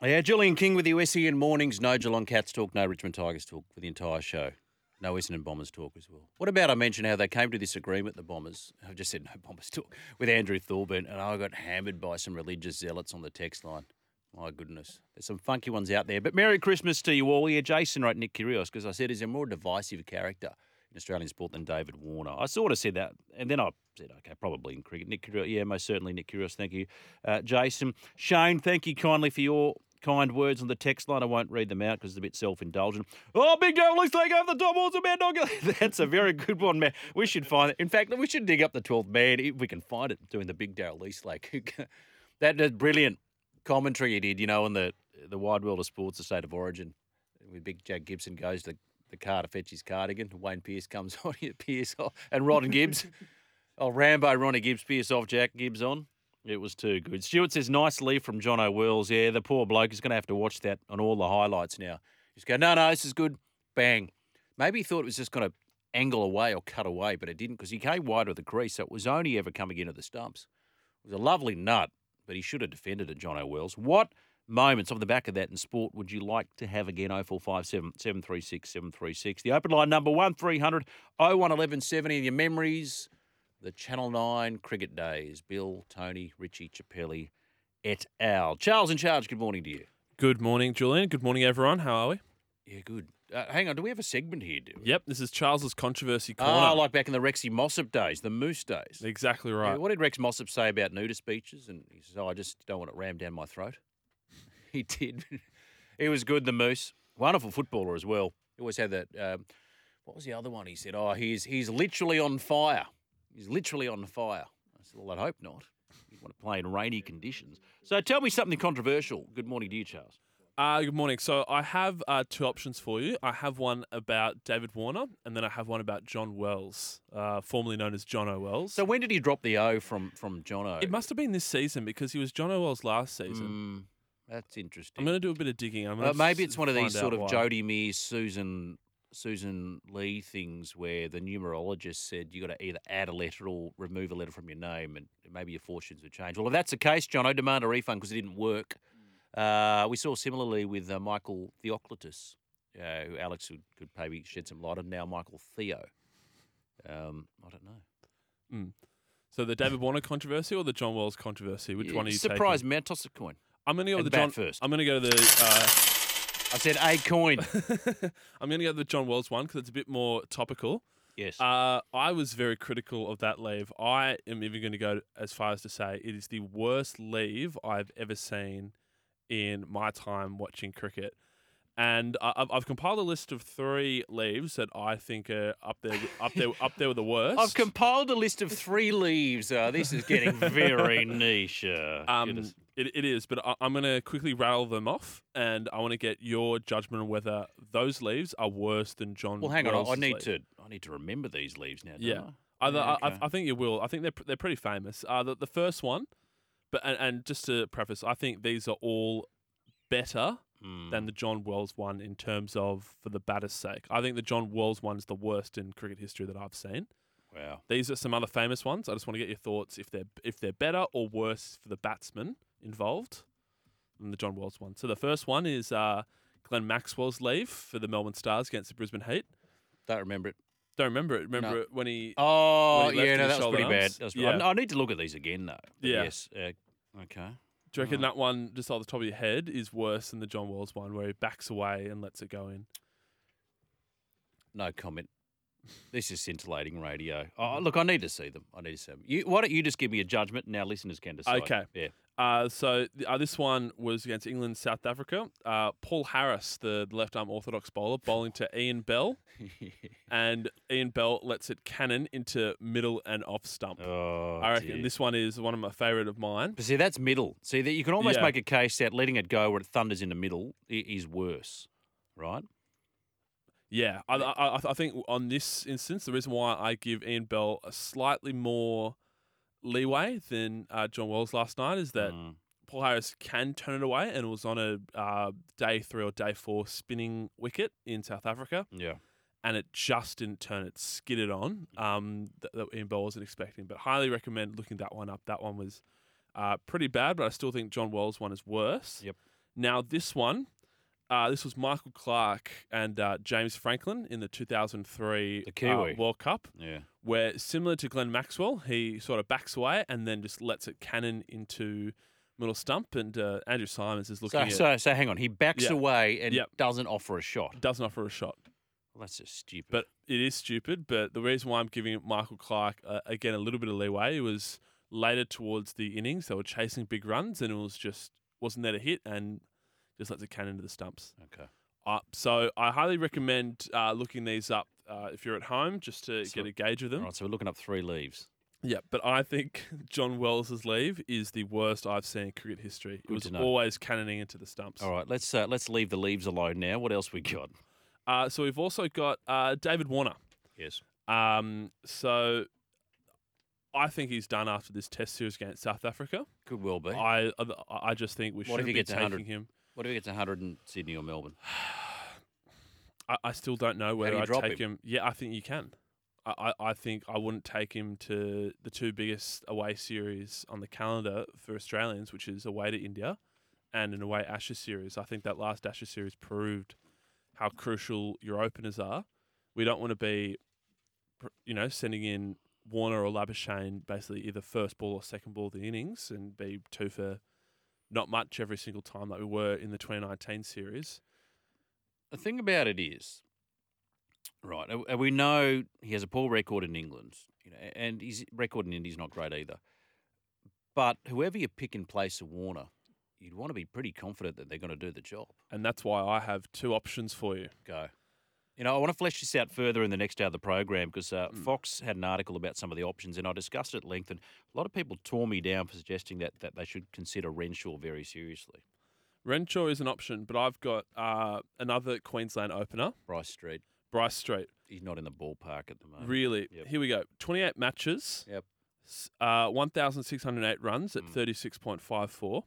Yeah, Julian King with you, SEN Mornings. No Geelong Cats talk, no Richmond Tigers talk for the entire show. No Essendon Bombers talk as well. What about I mentioned how they came to this agreement, the Bombers? I've just said no Bombers talk with Andrew Thorburn, and I got hammered by some religious zealots on the text line. My goodness. There's some funky ones out there. But Merry Christmas to you all. Yeah, Jason wrote Nick Kyrgios because I said he's a more divisive character in Australian sport than David Warner. I sort of said that, and then I said, okay, probably in cricket. Nick Kyrgios, yeah, most certainly Nick Kyrgios. Thank you, uh, Jason. Shane, thank you kindly for your kind words on the text line. I won't read them out because it's a bit self-indulgent. Oh, Big let's take over the top balls of Mad Dog. That's a very good one, man. We should find it. In fact, we should dig up the 12th man if we can find it doing the Big Daryl Eastlake. that is brilliant commentary he did, you know, on the the wide world of sports, the state of origin. With Big Jack Gibson goes to the car to fetch his cardigan. Wayne Pearce comes on, Pearce off, oh, and Ron Gibbs. oh, Rambo, Ronnie Gibbs, Pearce off, Jack Gibbs on. It was too good. Stuart says, nice leave from John O'Wells. Yeah, the poor bloke is going to have to watch that on all the highlights now. Just go, no, no, this is good. Bang. Maybe he thought it was just going to angle away or cut away, but it didn't because he came wide of the crease, so it was only ever coming into the stumps. It was a lovely nut, but he should have defended it, John O'Wells. What moments off the back of that in sport would you like to have again? 0457 736 736. The open line number 1300 01 1170. Your memories the Channel 9 cricket days. Bill, Tony, Richie, Chappelli, et al. Charles in charge, good morning to you. Good morning, Julian. Good morning, everyone. How are we? Yeah, good. Uh, hang on, do we have a segment here? Do we? Yep, this is Charles's controversy corner. Oh, like back in the Rexy Mossop days, the Moose days. exactly Yeah, right. what did Rex Mossop say about nudist speeches? And he says, "Oh, I just don't want it rammed down my throat." he did. he was good. The Moose, wonderful footballer as well. He always had that. Um, what was the other one? He said, "Oh, he's he's literally on fire. He's literally on fire." I said, "Well, I'd hope not. You want to play in rainy conditions." So tell me something controversial. Good morning to you, Charles. Uh, good morning. So I have uh, two options for you. I have one about David Warner, and then I have one about John Wells, uh, formerly known as John O'Wells. So when did he drop the O from from John O? it must have been this season because he was John O'Wells last season. Mm, that's interesting. I'm going to do a bit of digging. I'm Uh, maybe it's one of these sort of why. Jodhi Meares, Sussan Sussan Ley things where the numerologist said you got to either add a letter or remove a letter from your name, and maybe your fortunes would change. Well, if that's the case, John, I demand a refund because it didn't work. Uh, we saw similarly with uh, Michael Theoklitos, uh, who Alex could, could maybe shed some light on. Now Michael Theo. Um, I don't know. So the David Warner controversy or the John Wells controversy? Which Yeah, one are you Surprise taking? me! Toss a coin. I'm going to go with the the John first. I'm going to go to the. I said a coin. I'm going to go to the John Wells one because it's a bit more topical. yes. Uh, I was very critical of that leave. I am even going to go as far as to say it is the worst leave I've ever seen in my time watching cricket. And I- I've, I've compiled a list of three leaves that I think are up there, up there, up there with the worst. I've compiled a list of three leaves. Uh, this is getting very niche. Uh, Um, it, it is, but I, I'm going to quickly rattle them off, and I want to get your judgment on whether those leaves are worse than John. well, hang on. I- need to. I need to remember these leaves now. Don't Yeah. I? Yeah, I, okay. I, I think you will. I think they're they're pretty famous. Uh, the, the first one, but and, and just to preface, I think these are all better Mm. than the John Wells one in terms of for the batter's sake. I think the John Wells one is the worst in cricket history that I've seen. wow. These are some other famous ones. I just want to get your thoughts if they're if they're better or worse for the batsman involved than the John Wells one. So the first one is uh, Glenn Maxwell's leave for the Melbourne Stars against the Brisbane Heat. Don't remember it. Don't remember it. Remember No. it when he Oh, When he left yeah. No, that was pretty bad. arms? That was, Yeah. I, I need to look at these again, though. Yeah. Yes. Uh, okay. Do you reckon that one, just off the top of your head, is worse than the John Wells one where he backs away and lets it go in? No comment. This is scintillating radio. Oh, look, I need to see them. I need to see them. You, why don't you just give me a judgment and our listeners can decide? Okay. Yeah. Uh, so uh, this one was against England, South Africa. Uh, Paul Harris, the, left arm orthodox bowler, bowling to Ian Bell, and Ian Bell lets it cannon into middle and off stump. oh, I reckon dear. this one is one of my favourite of mine. But see, that's middle. See, that you can almost Yeah. make a case that letting it go where it thunders in the middle is worse. right? Yeah, I, I- I think on this instance, the reason why I give Ian Bell a slightly more leeway than uh, John Wells last night is that Mm. Paul Harris can turn it away, and it was on a uh, day three or day four spinning wicket in South Africa, Yeah. and it just didn't turn. It skidded on um, that, that Ian Bell wasn't expecting. But highly recommend looking that one up. That one was uh, pretty bad, but I still think John Wells one is worse. Yep. Now this one, uh, this was Michael Clarke and uh, James Franklin in the 2003 The uh, World Cup Yeah. where similar to Glenn Maxwell, he sort of backs away and then just lets it cannon into middle stump. And uh, Andrew Symonds is looking So, at so, so hang on. He backs Yeah. away and Yep. doesn't offer a shot. doesn't offer a shot. Well, that's just stupid. But it is stupid. But the reason why I'm giving Michael Clarke uh, again a little bit of leeway was later towards the innings they were chasing big runs and it was just wasn't there to hit and just lets it cannon into the stumps. okay. Uh, so I highly recommend uh, looking these up uh, if you're at home just to So- get a gauge of them. All right. So we're looking up three leaves. Yeah, but I think John Wells's leave is the worst I've seen in cricket history. It was always cannoning into the stumps. All right. Let's uh, let's leave the leaves alone now. What else we got? Uh, so we've also got uh, David Warner. Yes. Um, so I think he's done after this Test series against South Africa. Could well be. I I I just think we shouldn't be taking 100? him. What if he gets 100 in Sydney or Melbourne? I, I still don't know whether I'd take him? Yeah, I think you can. I, I I think I wouldn't take him to the two biggest away series on the calendar for Australians, which is away to India and an away Ashes series. I think that last Ashes series proved how crucial your openers are. We don't want to be, you know, sending in Warner or Labuschagne basically either first ball or second ball of the innings and be two for not much every single time like we were in the 2019 series. The thing about it is, right? We know he has a poor record in England, you know, and his record in India is not great either. But whoever you pick in place of Warner, you'd want to be pretty confident that they're going to do the job. And that's why I have two options for you. Go. You know, I want to flesh this out further in the next hour of the program because uh, Mm. Fox had an article about some of the options, and I discussed it at length. And a lot of people tore me down for suggesting that, that they should consider Renshaw very seriously. Renshaw is an option, but I've got uh, another Queensland opener, Bryce Street, Bryce Street. he's not in the ballpark at the moment. Really? Yep. Here we go. 28 matches. Yep. Uh, 1,608 runs at Mm. 36.54.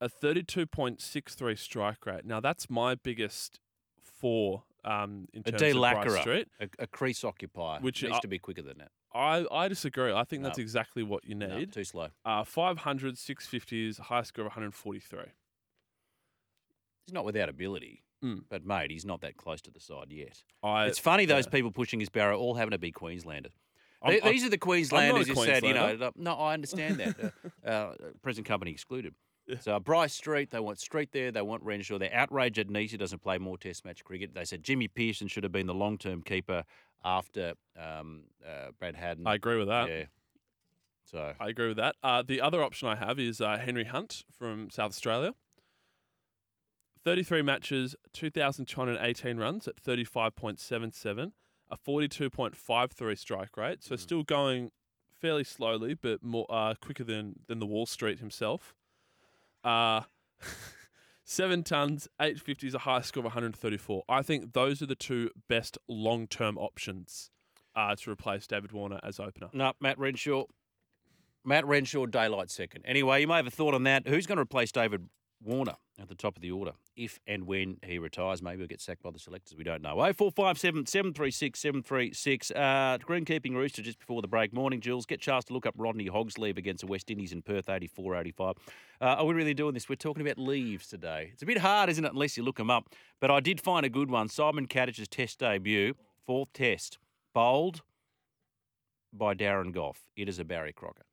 A 32.63 strike rate. Now, that's my biggest four um, in A terms D of Street. a, a crease occupier, Which needs I- to be quicker than that. I, I disagree. I think No. that's exactly what you No, need. too slow. Uh, 500, 650s, a high score of 143. He's not without ability, Mm. but mate, he's not that close to the side yet. I, it's funny those people pushing his barrow all having to be Queenslander. I'm- They- I'm- These are the Queenslanders who said, you know, no, I understand that. uh, uh, present company excluded. So Bryce Street, they want Street there, they want Renshaw. They're outraged that Nisi doesn't play more Test match cricket. They said Jimmy Peirson should have been the long term keeper after um, uh, Brad Haddin. I agree with that. yeah. So I agree with that. Uh, the other option I have is uh, Henry Hunt from South Australia. 33 matches, 2,218 runs at 35.77, a 42.53 strike rate. So Mm. still going fairly slowly, but more uh, quicker than, than the Wall Street himself. Uh, seven tons, 850s, a high score of 134. I think those are the two best long term options uh, to replace David Warner as opener. no, Matt Renshaw. Matt Renshaw, daylight second. Anyway, you may have a thought on that. Who's going to replace David Warner at the top of the order if and when he retires? Maybe he'll get sacked by the selectors. We don't know. 0457 736 736. Uh, Greenkeeping Rooster just before the break. Morning, Jules. Get chance to look up Rodney Hogg's leave against the West Indies in Perth 84 85. Uh, are we really doing this? We're talking about leaves today. It's a bit hard, isn't it, unless you look them up. But I did find a good one. Simon Katich's test debut, fourth test, bowled by Darren Gough. It is a Barry Crocker.